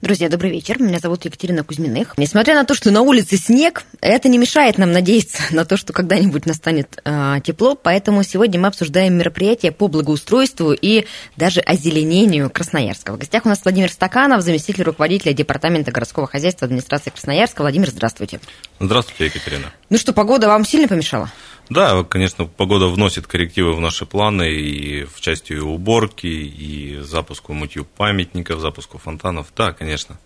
Друзья, добрый вечер. Меня зовут Екатерина Кузьминых. Несмотря на то, что на улице снег, это не мешает нам надеяться на то, что когда-нибудь настанет э, тепло. Поэтому сегодня мы обсуждаем мероприятия по благоустройству и даже озеленению Красноярска. В гостях у нас Владимир Стаканов, заместитель руководителя Департамента городского хозяйства администрации Красноярска. Владимир, здравствуйте. Здравствуйте, Екатерина. Ну что, погода вам сильно помешала? Да, конечно, погода вносит коррективы в наши планы и в части уборки, и запуску мытью памятников, запуску фонтанов. Да, конечно.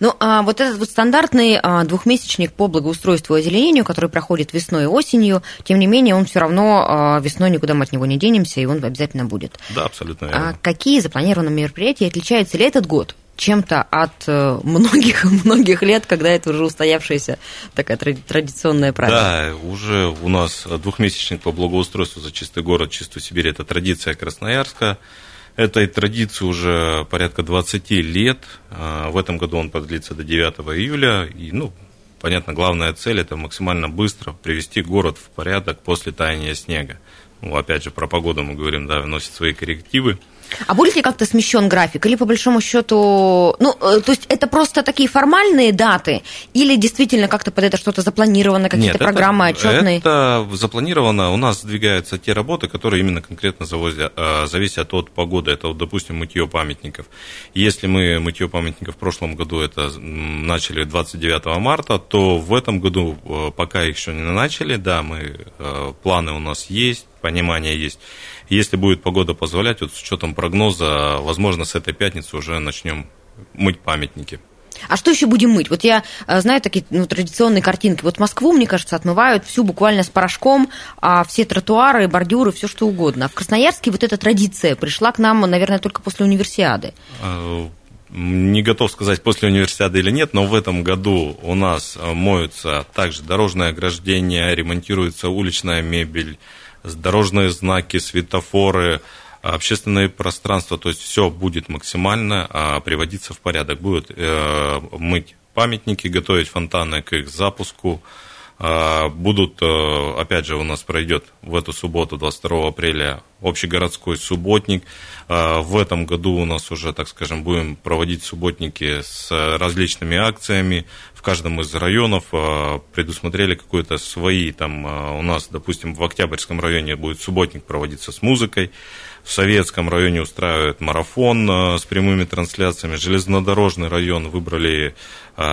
Ну, а вот этот вот стандартный а, двухмесячник по благоустройству и озеленению, который проходит весной и осенью, тем не менее, он все равно а, весной никуда мы от него не денемся, и он обязательно будет. Да, абсолютно верно. А какие запланированы мероприятия? Отличается ли этот год чем-то от многих-многих лет, когда это уже устоявшаяся такая традиционная правило. Да, уже у нас двухмесячник по благоустройству за чистый город, чистую Сибирь, это традиция Красноярска. Этой традиции уже порядка 20 лет. В этом году он продлится до 9 июля. И, ну, понятно, главная цель – это максимально быстро привести город в порядок после таяния снега. Ну, опять же, про погоду мы говорим, да, вносит свои коррективы. А будет ли как-то смещен график? Или по большому счету, ну, э, то есть это просто такие формальные даты? Или действительно как-то под это что-то запланировано, какие-то Нет, программы это, отчетные? Это запланировано. У нас сдвигаются те работы, которые именно конкретно завозят, э, зависят от погоды. Это, вот, допустим, мытье памятников. Если мы мытье памятников в прошлом году это начали 29 марта, то в этом году э, пока еще не начали. Да, мы планы у нас есть, понимание есть. Если будет погода позволять, вот с учетом прогноза, возможно, с этой пятницы уже начнем мыть памятники. А что еще будем мыть? Вот я э, знаю такие ну, традиционные картинки. Вот Москву, мне кажется, отмывают всю буквально с порошком, а все тротуары, бордюры, все что угодно. А в Красноярске вот эта традиция пришла к нам, наверное, только после универсиады. Э, не готов сказать, после универсиады или нет, но в этом году у нас моются также дорожное ограждение, ремонтируется уличная мебель, дорожные знаки, светофоры, общественное пространство, то есть все будет максимально а, приводиться в порядок. Будут э, мыть памятники, готовить фонтаны к их запуску. А, будут, э, опять же, у нас пройдет в эту субботу, 22 апреля, общегородской субботник. А, в этом году у нас уже, так скажем, будем проводить субботники с различными акциями. В каждом из районов а, предусмотрели какие-то свои, там у нас, допустим, в Октябрьском районе будет субботник проводиться с музыкой. В Советском районе устраивают марафон с прямыми трансляциями. Железнодорожный район выбрали,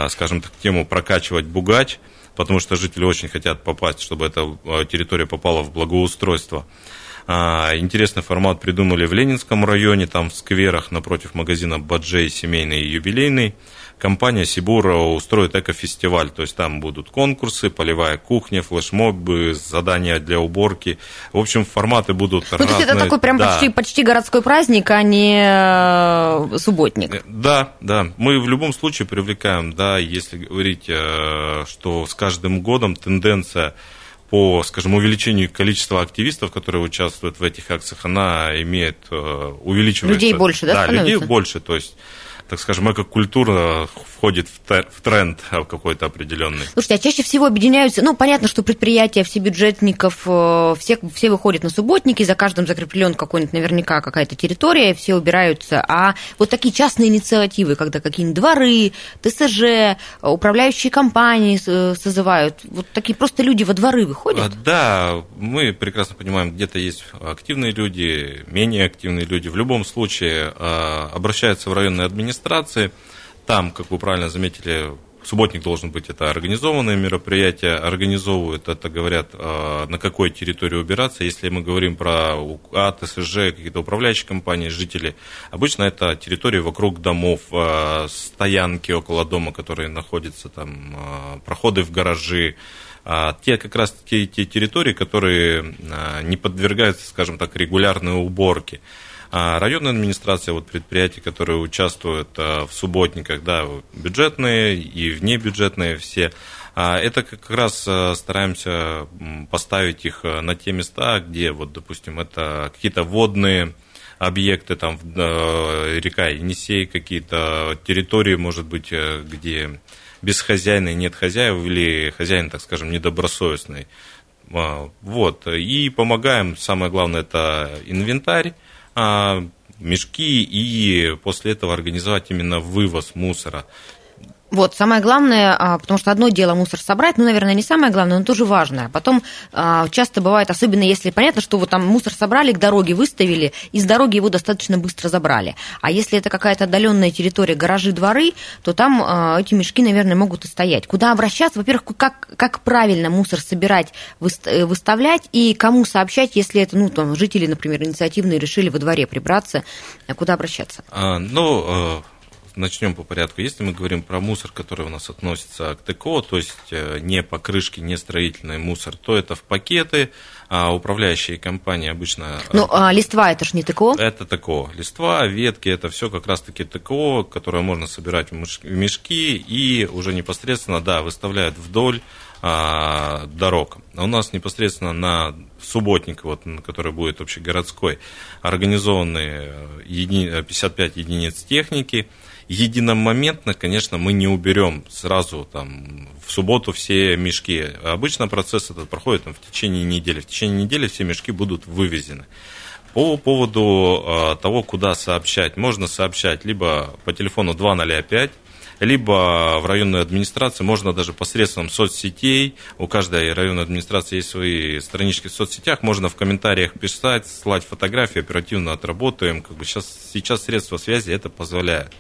скажем так, тему прокачивать бугач потому что жители очень хотят попасть, чтобы эта территория попала в благоустройство. А, интересный формат придумали в Ленинском районе, там в скверах напротив магазина Баджей семейный и юбилейный. Компания Сибура устроит экофестиваль, то есть там будут конкурсы, полевая кухня, флешмобы, задания для уборки. В общем, форматы будут ну, разные. То есть это такой прям да. почти, почти городской праздник, а не э, субботник. Э, да, да. Мы в любом случае привлекаем, да, если говорить, э, что с каждым годом тенденция по, скажем, увеличению количества активистов, которые участвуют в этих акциях, она имеет, увеличивается. Людей больше, да, Да, людей больше, то есть так скажем, экокультура входит в тренд какой-то определенный. Слушайте, а чаще всего объединяются, ну, понятно, что предприятия, все бюджетников, э, все, все выходят на субботники, за каждым закреплен какой-нибудь наверняка какая-то территория, все убираются, а вот такие частные инициативы, когда какие-нибудь дворы, ТСЖ, управляющие компании э, созывают, вот такие просто люди во дворы выходят? А, да, мы прекрасно понимаем, где-то есть активные люди, менее активные люди. В любом случае э, обращаются в районные администрации, там, как вы правильно заметили, субботник должен быть это организованное мероприятие, организовывают это, говорят, а, на какой территории убираться. Если мы говорим про УК, ТСЖ, какие-то управляющие компании, жители, обычно это территории вокруг домов, а, стоянки около дома, которые находятся там, а, проходы в гаражи, те как раз те, те территории, которые не подвергаются, скажем так, регулярной уборке. А районная администрация, вот предприятия, которые участвуют а, в субботниках, да, бюджетные и внебюджетные все, А, это как раз э, стараемся поставить их э, на те места, где, вот, допустим, это какие-то водные объекты, там э, река Енисей, какие-то территории, может быть, где без хозяина нет хозяев или хозяин, так скажем, недобросовестный. Вот. И помогаем, самое главное, это инвентарь, мешки и после этого организовать именно вывоз мусора. Вот, самое главное, а, потому что одно дело мусор собрать, ну, наверное, не самое главное, но тоже важное. Потом а, часто бывает, особенно если понятно, что вот там мусор собрали, к дороге выставили, и с дороги его достаточно быстро забрали. А если это какая-то отдаленная территория, гаражи, дворы, то там а, эти мешки, наверное, могут и стоять. Куда обращаться? Во-первых, как, как правильно мусор собирать, э, выставлять, и кому сообщать, если это, ну, там, жители, например, инициативные решили во дворе прибраться, куда обращаться? А, ну, начнем по порядку. Если мы говорим про мусор, который у нас относится к ТКО, то есть э, не покрышки, не строительный мусор, то это в пакеты, а управляющие компании обычно... Ну, э, а листва это же не ТКО? Это ТКО. Листва, ветки, это все как раз-таки ТКО, которое можно собирать в мешки и уже непосредственно, да, выставляют вдоль а, дорог. А у нас непосредственно на субботник, вот, который будет общегородской, организованы 55 э, единиц техники, единомоментно, конечно, мы не уберем сразу там в субботу все мешки. Обычно процесс этот проходит там, в течение недели. В течение недели все мешки будут вывезены. По поводу э, того, куда сообщать, можно сообщать либо по телефону 205, либо в районную администрацию, можно даже посредством соцсетей, у каждой районной администрации есть свои странички в соцсетях, можно в комментариях писать, слать фотографии, оперативно отработаем, как бы сейчас, сейчас средства связи это позволяют.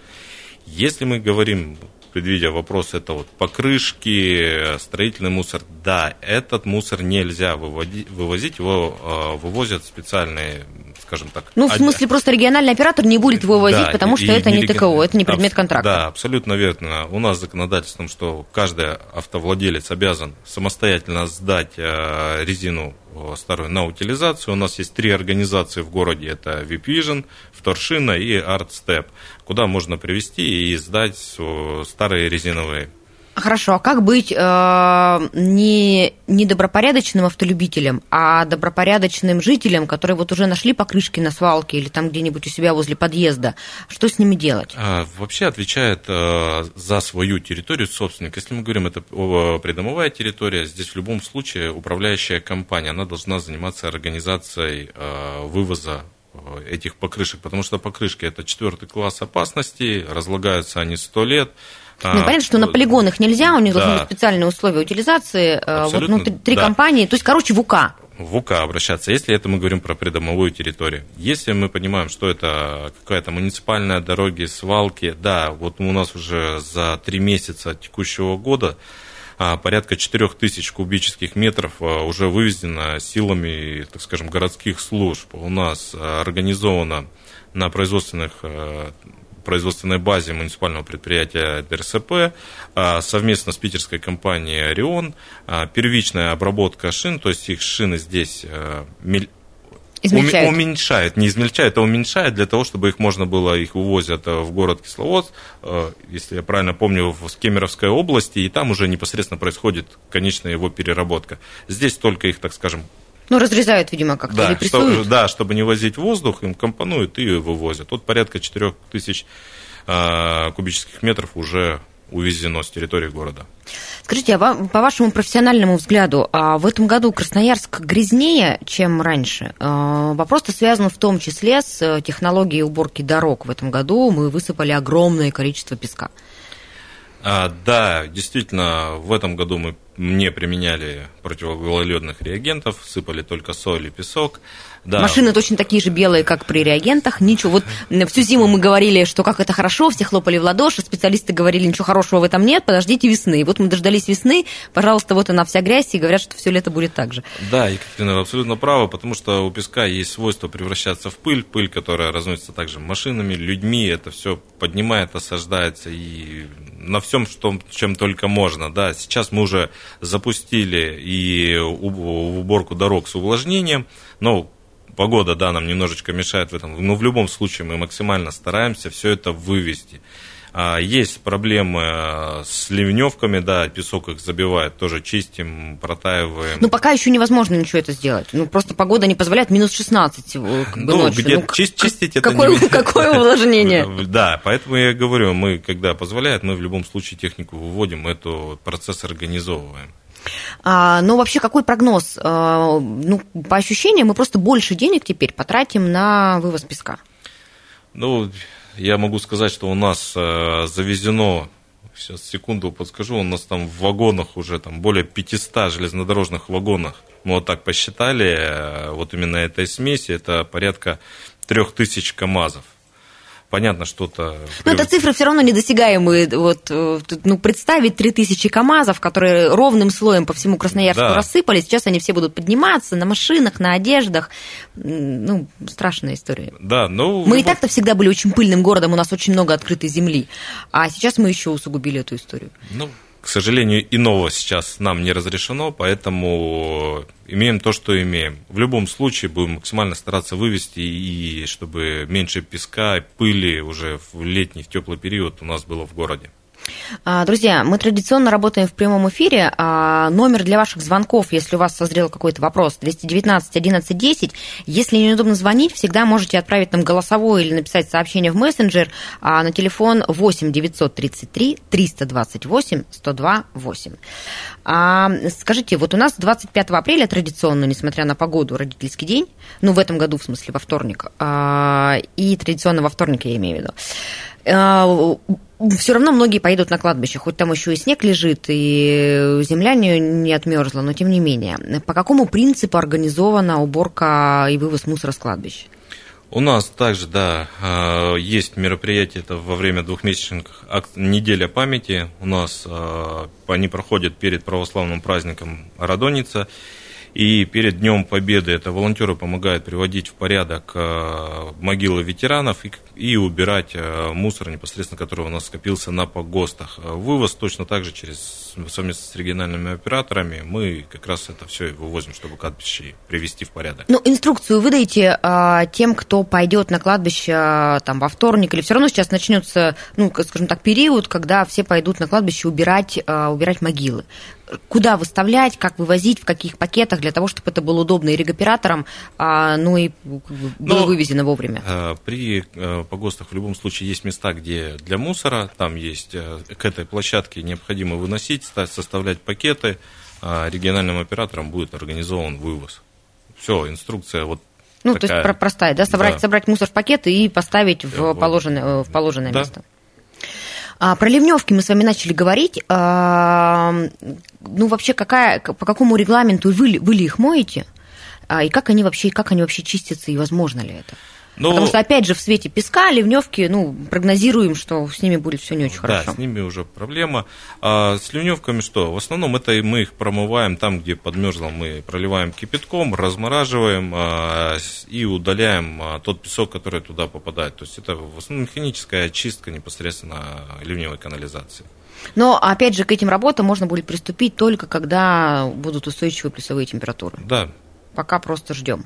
Если мы говорим, предвидя вопрос, это вот покрышки, строительный мусор, да, этот мусор нельзя выводить, вывозить, его э, вывозят специальные скажем так. Ну, в смысле, од... просто региональный оператор не будет его возить, да, потому что и, это не реген... ТКО, это не предмет контракта. Да, абсолютно верно. У нас законодательством, что каждый автовладелец обязан самостоятельно сдать э, резину э, старую на утилизацию. У нас есть три организации в городе, это VipVision, Вторшина и ArtStep, куда можно привести и сдать старые резиновые Хорошо, а как быть э, не, не добропорядочным автолюбителем, а добропорядочным жителем, которые вот уже нашли покрышки на свалке или там где-нибудь у себя возле подъезда? Что с ними делать? А, вообще отвечает э, за свою территорию собственник. Если мы говорим, это придомовая территория, здесь в любом случае управляющая компания, она должна заниматься организацией э, вывоза э, этих покрышек, потому что покрышки это четвертый класс опасности, разлагаются они сто лет, ну, понятно, что на полигонах нельзя, у них да. должны быть специальные условия утилизации. Абсолютно, вот, ну, три да. компании, то есть, короче, в УК. В УК обращаться, если это мы говорим про придомовую территорию. Если мы понимаем, что это какая-то муниципальная дороги, свалки, да, вот у нас уже за три месяца текущего года а, порядка 4000 кубических метров а, уже вывезено силами, так скажем, городских служб. У нас а, организовано на производственных производственной базе муниципального предприятия ДРСП а, совместно с питерской компанией «Орион». А, первичная обработка шин, то есть их шины здесь а, Измельчают. Уменьшает, не измельчает, а уменьшает для того, чтобы их можно было, их вывозят в город Кисловодск, если я правильно помню, в Кемеровской области, и там уже непосредственно происходит конечная его переработка. Здесь только их, так скажем, ну, разрезают, видимо, как-то да, или Что, да, чтобы не возить воздух, им компонуют и вывозят. Вот порядка 4000 э, кубических метров уже увезено с территории города. Скажите, а по вашему профессиональному взгляду, а в этом году Красноярск грязнее, чем раньше? А, вопрос-то связан в том числе с э, технологией уборки дорог. В этом году мы высыпали огромное количество песка. А, да, действительно, в этом году мы не применяли противогололедных реагентов, сыпали только соль и песок. Да. Машины точно такие же белые, как при реагентах. Ничего. Вот всю зиму мы говорили, что как это хорошо, все хлопали в ладоши, специалисты говорили, ничего хорошего в этом нет, подождите весны. Вот мы дождались весны, пожалуйста, вот она вся грязь, и говорят, что все лето будет так же. Да, Екатерина, вы абсолютно правы, потому что у песка есть свойство превращаться в пыль, пыль, которая разносится также машинами, людьми, это все поднимает, осаждается и на всем, что, чем только можно. Да, сейчас мы уже запустили и уборку дорог с увлажнением, но Погода, да, нам немножечко мешает в этом, но в любом случае мы максимально стараемся все это вывести. А, есть проблемы э, с ливневками, да, песок их забивает, тоже чистим, протаиваем. Ну, пока еще невозможно ничего это сделать. Ну, просто погода не позволяет, минус 16 как бы, ну, ночью. где Ну, чист- чистить это какое, не- какое увлажнение? Да, поэтому я говорю, мы, когда позволяет, мы в любом случае технику выводим, этот процесс организовываем. А, но вообще какой прогноз? А, ну, по ощущениям, мы просто больше денег теперь потратим на вывоз песка. Ну, я могу сказать, что у нас э, завезено, сейчас секунду подскажу, у нас там в вагонах уже там более 500 железнодорожных вагонах. Мы вот так посчитали, э, вот именно этой смеси, это порядка 3000 КАМАЗов. Понятно, что-то... Но это цифры все равно недосягаемые. Вот, э, ну, представить 3000 КАМАЗов, которые ровным слоем по всему Красноярску Да. рассыпались, сейчас они все будут подниматься на машинах, на одеждах. Ну, страшная история. Да, ну... Мы и так-то всегда были очень пыльным городом, у нас очень много открытой земли. А сейчас мы еще усугубили эту историю. Ну, к сожалению, иного сейчас нам не разрешено, поэтому имеем то, что имеем. В любом случае будем максимально стараться вывести, и чтобы меньше песка, пыли уже в летний, в теплый период у нас было в городе. А, Друзья, мы традиционно работаем в прямом эфире. А, Номер для ваших звонков, если у вас созрел какой-то вопрос, 219 11 10. Если неудобно звонить, всегда можете отправить нам голосовое или написать сообщение в мессенджер а, на телефон 8 933 328 102 8. А, Скажите, вот у нас 25 апреля традиционно, несмотря на погоду, родительский день, ну, в этом году, в смысле, во вторник, и традиционно во вторник, я имею в виду, все равно многие поедут на кладбище, хоть там еще и снег лежит, и земля не, не отмерзла, но тем не менее. По какому принципу организована уборка и вывоз мусора с кладбищ? У нас также, да, э, есть мероприятие, это во время двухмесячных неделя памяти. У нас э, они проходят перед православным праздником Радоница. И перед Днем Победы это волонтеры помогают приводить в порядок э, могилы ветеранов и, и убирать э, мусор, непосредственно который у нас скопился на погостах. Вывоз точно так же через совместно с региональными операторами мы как раз это все и вывозим, чтобы кладбище привести в порядок. Ну, инструкцию вы даете а, тем, кто пойдет на кладбище а, там, во вторник, или все равно сейчас начнется, ну, скажем так, период, когда все пойдут на кладбище убирать, а, убирать могилы. Куда выставлять, как вывозить, в каких пакетах, для того, чтобы это было удобно и регоператорам, а, ну и было Ну, вывезено вовремя. Э, При э, погостах в любом случае есть места, где для мусора, там есть э, к этой площадке необходимо выносить, ста- составлять пакеты, а региональным оператором будет организован вывоз. Все, инструкция вот Ну, то есть такая. про- простая, да, собрать, Да. собрать мусор в пакеты и поставить в положенное, в положенное да. место. А, про ливневки мы с вами начали говорить. А, ну, вообще, какая, по какому регламенту вы, вы ли их моете? А, и как они вообще, как они вообще чистятся, и возможно ли это? Ну, Потому что, опять же, в свете песка, ливневки, ну, прогнозируем, что с ними будет все не очень хорошо. Да, с ними уже проблема. А с ливневками что? В основном это мы их промываем там, где подмерзло, мы проливаем кипятком, размораживаем а, и удаляем а, тот песок, который туда попадает. То есть это в основном механическая очистка непосредственно ливневой канализации. Но, опять же, к этим работам можно будет приступить только когда будут устойчивые плюсовые температуры. Да, Пока просто ждем.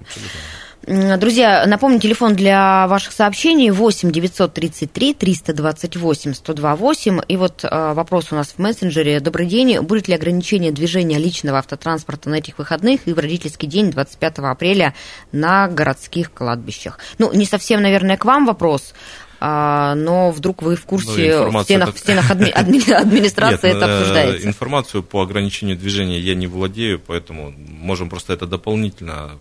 абсолютно. Друзья, напомню, телефон для ваших сообщений 8 933 328 1028. И вот э, вопрос у нас в мессенджере. Добрый день. Будет ли ограничение движения личного автотранспорта на этих выходных и в родительский день 25 апреля на городских кладбищах? Ну, не совсем, наверное, к вам вопрос, а, но вдруг вы в Ну, курсе, в информация стенах, так- в стенах адми- адми- администрации Нет, это э, обсуждается. Информацию по ограничению движения я не владею, поэтому можем просто это дополнительно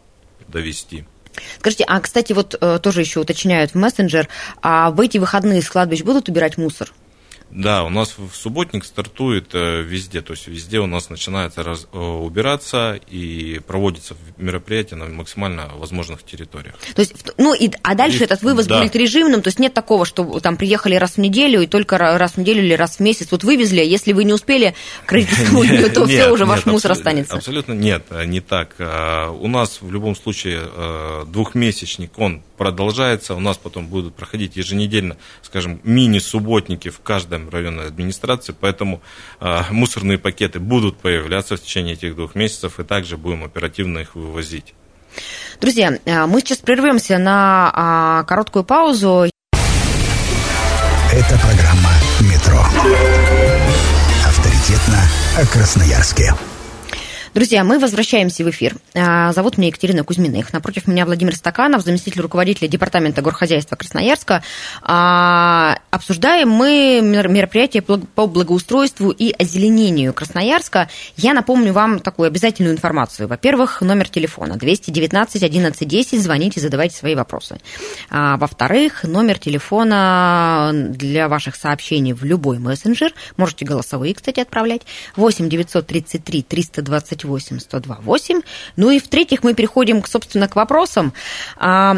довести. Скажите, а, кстати, вот э, тоже еще уточняют в мессенджер, а в эти выходные с кладбищ будут убирать мусор? Да, у нас в субботник стартует э, везде, то есть везде у нас начинается раз- э, убираться и проводится мероприятие на максимально возможных территориях. То есть, ну, и, а дальше И- этот вывоз да. будет режимным, то есть нет такого, что там приехали раз в неделю и только ра- раз в неделю или раз в месяц вот вывезли, если вы не успели к дню, то все, уже ваш мусор останется. Абсолютно нет, э, не так. У нас в любом случае двухмесячник, он продолжается, у нас потом будут проходить еженедельно, скажем, мини-субботники в каждом районной администрации, поэтому э, мусорные пакеты будут появляться в течение этих двух месяцев, и также будем оперативно их вывозить. Друзья, э, мы сейчас прервемся на а, короткую паузу. Это программа «Метро». Авторитетно о Красноярске. Друзья, мы возвращаемся в эфир. А, зовут меня Екатерина Кузьминых. Напротив меня Владимир Стаканов, заместитель руководителя Департамента горхозяйства Красноярска. А, обсуждаем мы мероприятие по благоустройству и озеленению Красноярска. Я напомню вам такую обязательную информацию. Во-первых, номер телефона 219 11 10. Звоните, задавайте свои вопросы. А, во-вторых, номер телефона для ваших сообщений в любой мессенджер. Можете голосовые, кстати, отправлять. 8 933 328 8 102 8. Ну и в-третьих, мы переходим, собственно, к вопросам. А,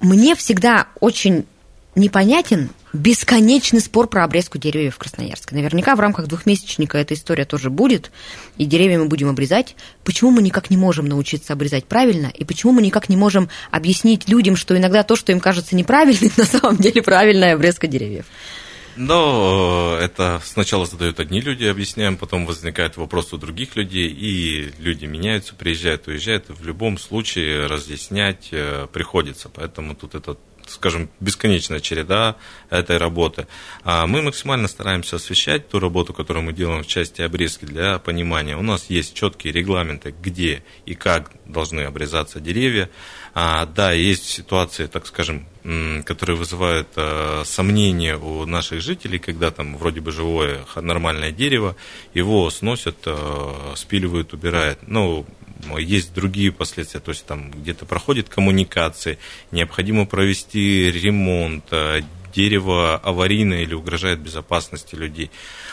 мне всегда очень непонятен бесконечный спор про обрезку деревьев в Красноярске. Наверняка в рамках двухмесячника эта история тоже будет, и деревья мы будем обрезать. Почему мы никак не можем научиться обрезать правильно, и почему мы никак не можем объяснить людям, что иногда то, что им кажется неправильным, на самом деле правильная обрезка деревьев? Но э, это сначала задают одни люди, объясняем, потом возникает вопрос у других людей, и люди меняются, приезжают, уезжают. В любом случае разъяснять э, приходится. Поэтому тут это скажем, бесконечная череда этой работы. А мы максимально стараемся освещать ту работу, которую мы делаем в части обрезки для понимания. У нас есть четкие регламенты, где и как должны обрезаться деревья. А, да, есть ситуации, так скажем, которые вызывают э, сомнения у наших жителей, когда там вроде бы живое нормальное дерево, его сносят, э, спиливают, убирают. Ну, есть другие последствия, то есть там где-то проходит коммуникации, необходимо провести ремонт, э, дерево аварийное или угрожает безопасности людей.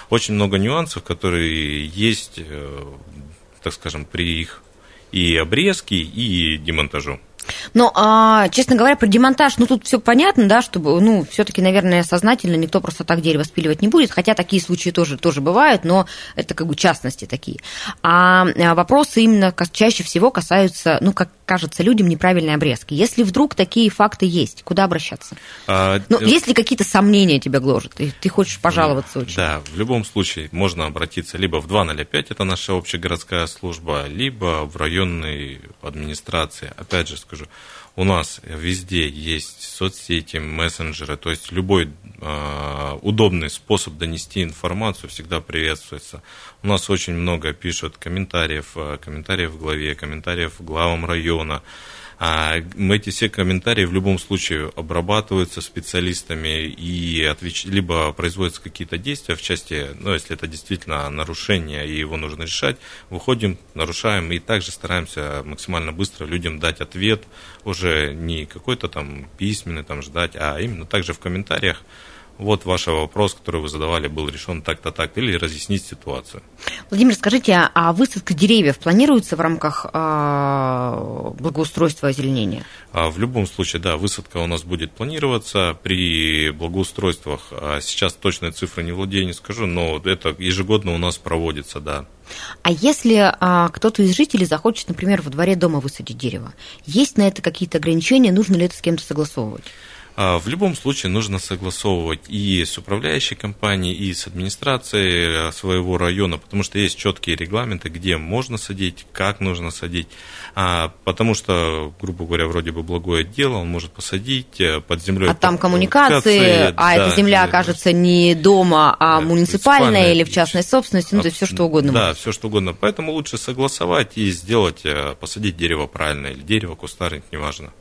Очень много нюансов, которые есть, так скажем, при их и обрезке, и демонтажу. Но, а, честно говоря, про демонтаж, ну, тут все понятно, да, чтобы, ну, все-таки, наверное, сознательно никто просто так дерево спиливать не будет, хотя такие случаи тоже, тоже бывают, но это как бы частности такие. А, а вопросы именно чаще всего касаются, ну, как кажется людям, неправильной обрезки. Если вдруг такие факты есть, куда обращаться? А, ну, э, есть ли какие-то сомнения тебя гложат, и ты хочешь пожаловаться очень? Да, в любом случае можно обратиться либо в 205, это наша общегородская служба, либо в районной администрации. Опять же, скажу, у нас везде есть соцсети, мессенджеры, то есть любой э, удобный способ донести информацию всегда приветствуется. У нас очень много пишут комментариев, а, комментариев в главе, комментариев главам района. А эти все комментарии в любом случае обрабатываются специалистами и отвеч... либо производятся какие-то действия в части, ну, если это действительно нарушение и его нужно решать, выходим, нарушаем и также стараемся максимально быстро людям дать ответ, уже не какой-то там письменный там ждать, а именно также в комментариях вот ваш вопрос, который вы задавали, был решен так-то так, или разъяснить ситуацию. Владимир, скажите, а высадка деревьев планируется в рамках а, благоустройства озеленения? А, в любом случае, да, высадка у нас будет планироваться при благоустройствах. А сейчас точные цифры не владею, не скажу, но это ежегодно у нас проводится, да. А если а, кто-то из жителей захочет, например, во дворе дома высадить дерево, есть на это какие-то ограничения, нужно ли это с кем-то согласовывать? А, в любом случае нужно согласовывать и с управляющей компанией, и с администрацией э, своего района, потому что есть четкие регламенты, где можно садить, как нужно садить. А, потому что, грубо говоря, вроде бы благое дело, он может посадить э, под землей. А там коммуникации, а да, эта земля окажется не дома, а да, муниципальная или в частной собственности, ну, то есть все что угодно. Да, все что угодно. Поэтому лучше согласовать и сделать, э, посадить дерево правильно, или дерево, кустарник, неважно.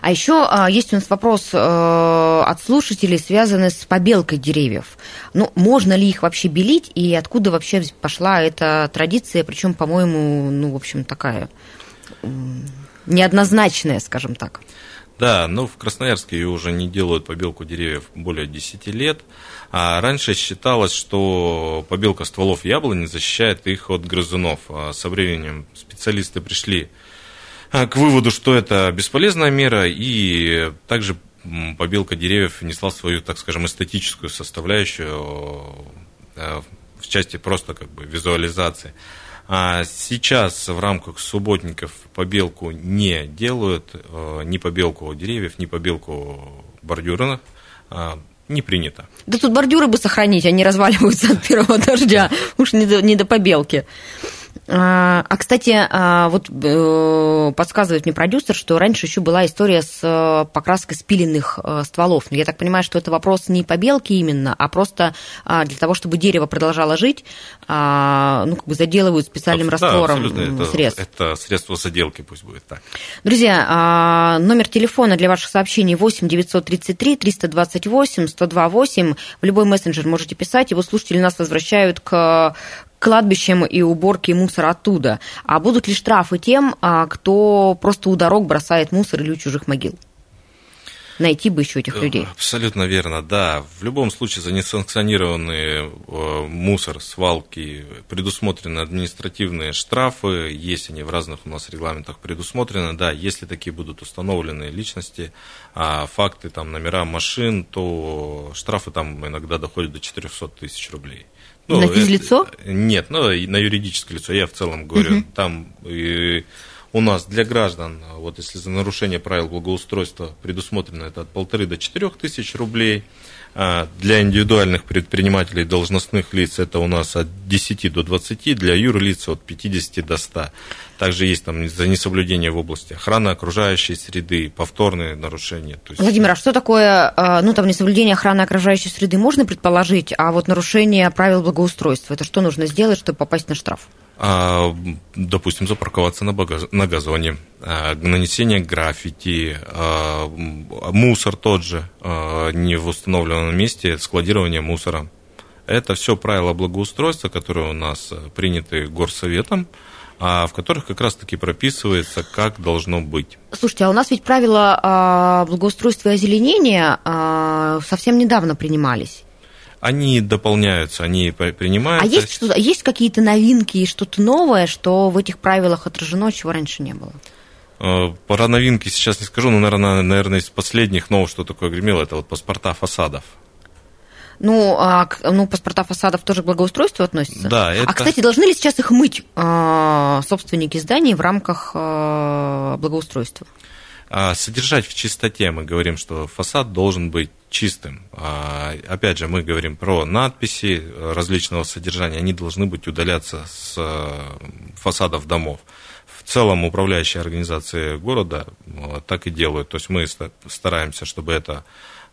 А еще а, есть у нас вопрос э, от слушателей, связанный с побелкой деревьев. Ну, можно ли их вообще белить, и откуда вообще пошла эта традиция, причем, по-моему, ну, в общем, такая неоднозначная, скажем так. Да, но в Красноярске ее уже не делают побелку деревьев более 10 лет. А раньше считалось, что побелка стволов яблони защищает их от грызунов. А со временем специалисты пришли а, к выводу, что это бесполезная мера, и также побелка деревьев внесла свою, так скажем, эстетическую составляющую э, в части просто как бы визуализации. А сейчас в рамках субботников побелку не делают, э, ни побелку деревьев, ни побелку бордюрных, а, не принято. Да тут бордюры бы сохранить, они разваливаются от первого дождя, уж не до, не до побелки. А, а, кстати, а, вот э, подсказывает мне продюсер, что раньше еще была история с э, покраской спиленных э, стволов. Но я так понимаю, что это вопрос не побелки именно, а просто а, для того, чтобы дерево продолжало жить, ну, как бы заделывают специальным да, раствором это, средств. Это средство заделки, пусть будет так. Друзья, номер телефона для ваших сообщений 8 933 328 128. В любой мессенджер можете писать, его слушатели нас возвращают к кладбищем и уборке мусора оттуда. А будут ли штрафы тем, а, кто просто у дорог бросает мусор или у чужих могил? найти бы еще этих людей. Абсолютно верно, да. В любом случае за несанкционированный э, мусор, свалки предусмотрены административные штрафы, есть они в разных у нас регламентах предусмотрены, да, если такие будут установлены личности, а факты, там, номера машин, то штрафы там иногда доходят до 400 тысяч рублей. Ну, на физлицо? Нет, ну, на юридическое лицо, я в целом говорю. Угу. Там и у нас для граждан, вот если за нарушение правил благоустройства предусмотрено это от полторы до четырех тысяч рублей, для индивидуальных предпринимателей должностных лиц это у нас от 10 до 20, для юрлиц от 50 до 100. Также есть там за несоблюдение в области охраны окружающей среды, повторные нарушения. Есть... Владимир, а что такое, а, ну там несоблюдение охраны окружающей среды можно предположить, а вот нарушение правил благоустройства, это что нужно сделать, чтобы попасть на штраф? А, допустим, запарковаться на газоне, а, нанесение граффити, а, мусор тот же, не в установленном месте, складирование мусора. Это все правила благоустройства, которые у нас приняты горсоветом, в которых как раз-таки прописывается, как должно быть. Слушайте, а у нас ведь правила благоустройства и озеленения совсем недавно принимались они дополняются, они принимаются. А есть, что есть какие-то новинки и что-то новое, что в этих правилах отражено, чего раньше не было? Э, Про новинки сейчас не скажу, но, наверное, наверное, из последних нового, что такое гремело, это вот паспорта фасадов. Ну, а, ну, паспорта фасадов тоже к благоустройству относятся? Да. Это... А, кстати, должны ли сейчас их мыть э, собственники зданий в рамках э, благоустройства? А, содержать в чистоте мы говорим, что фасад должен быть чистым. А, опять же, мы говорим про надписи различного содержания, они должны быть удаляться с э, фасадов домов. В целом управляющие организации города так и делают. То есть мы стараемся, чтобы это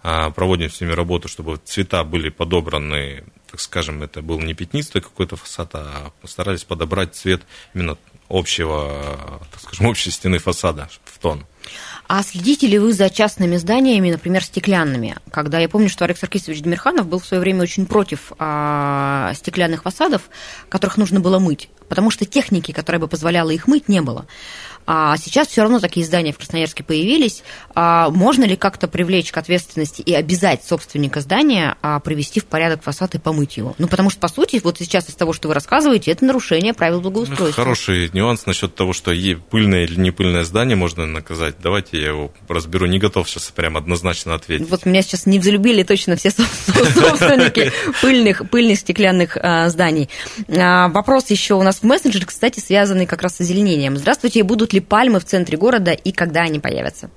а, проводим с ними работу, чтобы цвета были подобраны, так скажем, это был не пятнистый какой-то фасад, а постарались подобрать цвет именно общего, так скажем, общей стены фасада в тон. А следите ли вы за частными зданиями, например, стеклянными? Когда я помню, что Олег Саркисович Демирханов был в свое время очень против а, стеклянных фасадов, которых нужно было мыть, потому что техники, которая бы позволяла их мыть, не было. А сейчас все равно такие здания в Красноярске появились. А можно ли как-то привлечь к ответственности и обязать собственника здания а, привести в порядок фасад и помыть его? Ну, потому что, по сути, вот сейчас из того, что вы рассказываете, это нарушение правил благоустройства. Хороший нюанс насчет того, что пыльное или не пыльное здание можно наказать. Давайте я его разберу. Не готов сейчас прям однозначно ответить. Вот меня сейчас не взлюбили точно все собственники пыльных, пыльных стеклянных а, зданий. А, вопрос еще у нас в мессенджере, кстати, связанный как раз с озеленением. Здравствуйте, будут будут ли пальмы в центре города и когда они появятся?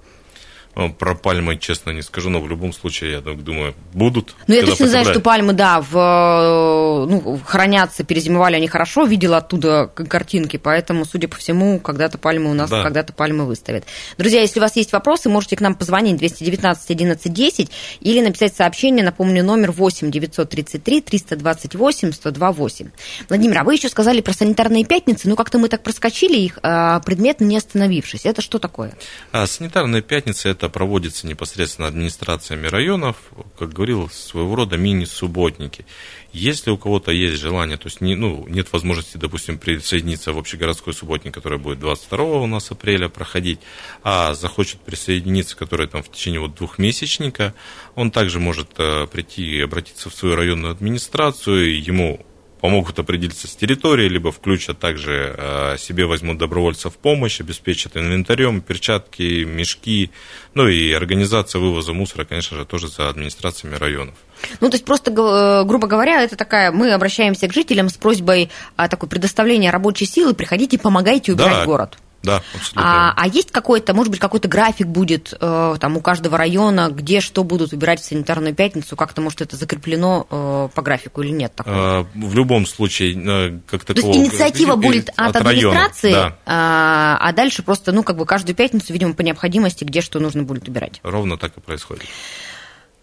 Ну, про пальмы, честно, не скажу, но в любом случае, я думаю, будут. Ну, я точно знаю, что пальмы, да, в, э, ну, хранятся, перезимовали они хорошо, видела оттуда картинки, поэтому, судя по всему, когда-то пальмы у нас, да. когда-то пальмы выставят. Друзья, если у вас есть вопросы, можете к нам позвонить 219 11 10 или написать сообщение, напомню, номер 8 933 328 128. Владимир, а вы еще сказали про санитарные пятницы, ну, как-то мы так проскочили их, а, предметно не остановившись. Это что такое? А, санитарные пятницы – это это проводится непосредственно администрациями районов, как говорил, своего рода мини-субботники. Если у кого-то есть желание, то есть не, ну, нет возможности, допустим, присоединиться в общегородской субботник, который будет 22 у нас апреля проходить, а захочет присоединиться, который там в течение вот двухмесячника, он также может э, прийти и обратиться в свою районную администрацию, ему помогут определиться с территорией, либо включат также э, себе возьмут добровольцев в помощь, обеспечат инвентарем, перчатки, мешки, ну и организация вывоза мусора, конечно же, тоже за администрациями районов. Ну, то есть просто, э, грубо говоря, это такая, мы обращаемся к жителям с просьбой о такой предоставления рабочей силы, приходите, помогайте убирать да, город. Да, абсолютно. А, а есть какой-то, может быть, какой-то график будет э, там у каждого района, где что будут убирать в санитарную пятницу? Как-то, может, это закреплено э, по графику или нет такого? Э, в любом случае, э, как То такого... есть инициатива э, будет от, от района, администрации, да. а, а дальше просто, ну, как бы каждую пятницу, видимо, по необходимости, где что нужно будет убирать. Ровно так и происходит.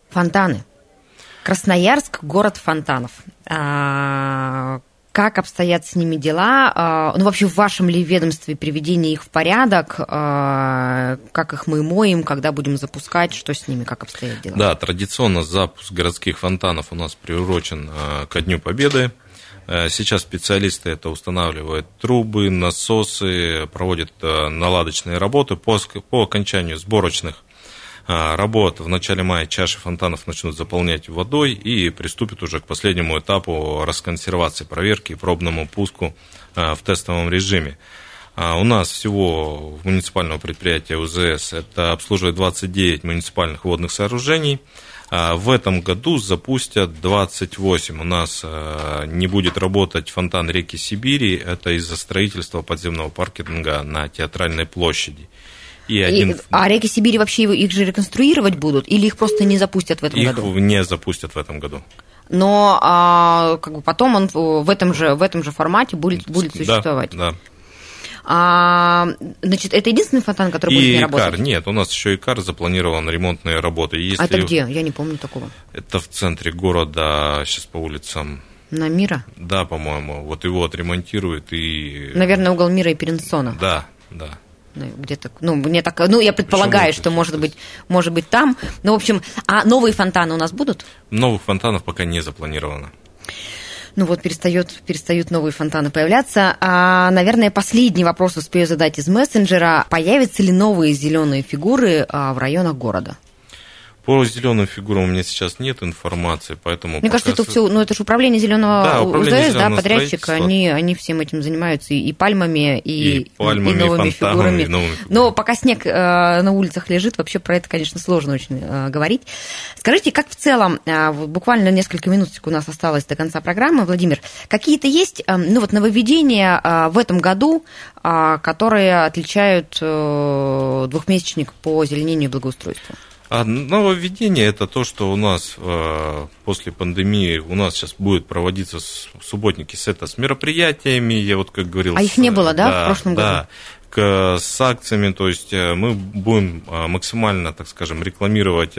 Фонтаны. Красноярск – город фонтанов. А, как обстоят с ними дела? А, Ну, вообще, в вашем ли ведомстве приведение их в порядок? А, Как их мы моем? Когда будем запускать? Что с ними? Как обстоят дела? Да, традиционно запуск городских фонтанов у нас приурочен э, ко Дню Победы. Сейчас специалисты это устанавливают трубы, насосы, проводят наладочные работы. По, по окончанию сборочных работ в начале мая чаши фонтанов начнут заполнять водой и приступят уже к последнему этапу расконсервации, проверки и пробному пуску э, в тестовом режиме. А У нас всего в муниципального предприятия УЗС это обслуживает 29 муниципальных водных сооружений. А В этом году запустят 28. У нас не будет работать фонтан реки Сибири. Это из-за строительства подземного паркинга на театральной площади. И И- один а реки Сибири вообще их же реконструировать будут? Или их просто не запустят в этом их году? не запустят в этом году. Но а, как бы потом он в этом же, в этом же формате будет, будет Да, существовать. Да, А, значит, это единственный фонтан, который будет И не икар. работать? Нет, у нас еще икар запланирован ремонтные работы. Если А это где? Я не помню такого. Это в центре города, сейчас по улицам На Мира? Да, по-моему. Вот его отремонтируют и... Наверное, угол Мира и Перенсона. Да, да. Ну, Где-то, ну, мне так, ну, я предполагаю, Почему? что может быть, может быть там. Ну, в общем, а новые фонтаны у нас будут? Новых фонтанов пока не запланировано. Ну вот перестает, перестают новые фонтаны появляться. А, наверное, последний вопрос успею задать из мессенджера. Появятся ли новые зеленые фигуры а, в районах города? По зеленым фигурам у меня сейчас нет информации, поэтому... Мне кажется, это все, ну это же управление зеленого Да, управление УЗС, да, зелёного подрядчик, они, они всем этим занимаются и, и пальмами, и, И пальмами, и новыми фонтанами, фигурами. и новыми фигурами. Но пока снег э, на улицах лежит, вообще про это, конечно, сложно очень э, говорить. Скажите, как в целом, э, буквально несколько минуток у нас осталось до конца программы, Владимир, какие-то есть, э, ну вот нововведения э, в этом году, э, которые отличают э, двухмесячник по озеленению и благоустройству? А нововведение это то, что у нас э, после пандемии у нас сейчас будет проводиться с- субботники с это с мероприятиями, я вот как говорил. А их с- не было, да, в прошлом Да, к, с акциями, то есть э, мы будем э, максимально, так скажем, рекламировать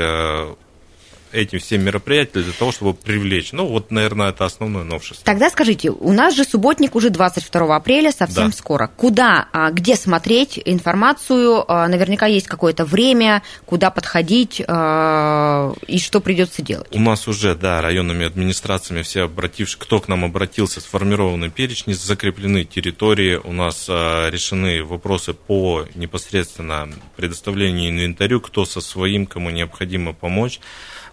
э, эти все мероприятия для того, чтобы привлечь. Ну, вот, наверное, это основное новшество. Тогда скажите, у нас же субботник уже 22 апреля, совсем Да. скоро. Куда, а, где смотреть информацию? А, Наверняка есть какое-то время, куда подходить а, и что придется делать. У нас уже, да, районными администрациями все обратившие, кто к нам обратился, сформированы перечни, закреплены территории, у нас решены вопросы по непосредственно предоставлению инвентарю, кто со своим, кому необходимо помочь.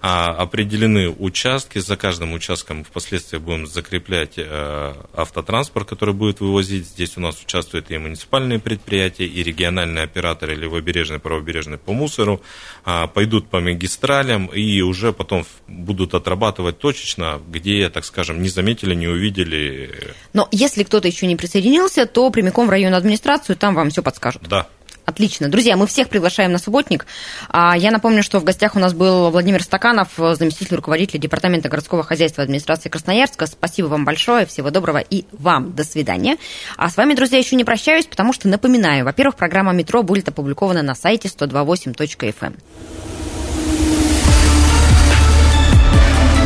А, определены участки, за каждым участком впоследствии будем закреплять э, автотранспорт, который будет вывозить. Здесь у нас участвуют и муниципальные предприятия, и региональные операторы левобережные, правобережные по мусору, а, пойдут по магистралям и уже потом будут отрабатывать точечно, где, так скажем, не заметили, не увидели. Но если кто-то еще не присоединился, то прямиком в районную администрацию, там вам все подскажут. Да, Отлично. Друзья, мы всех приглашаем на субботник. А, Я напомню, что в гостях у нас был Владимир Стаканов, заместитель руководителя Департамента городского хозяйства администрации Красноярска. Спасибо вам большое, всего доброго и вам до свидания. А с вами, друзья, еще не прощаюсь, потому что напоминаю, во-первых, программа «Метро» будет опубликована на сайте 128.fm.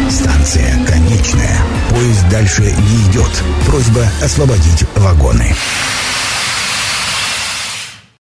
Станция конечная. Поезд дальше не идет. Просьба освободить вагоны.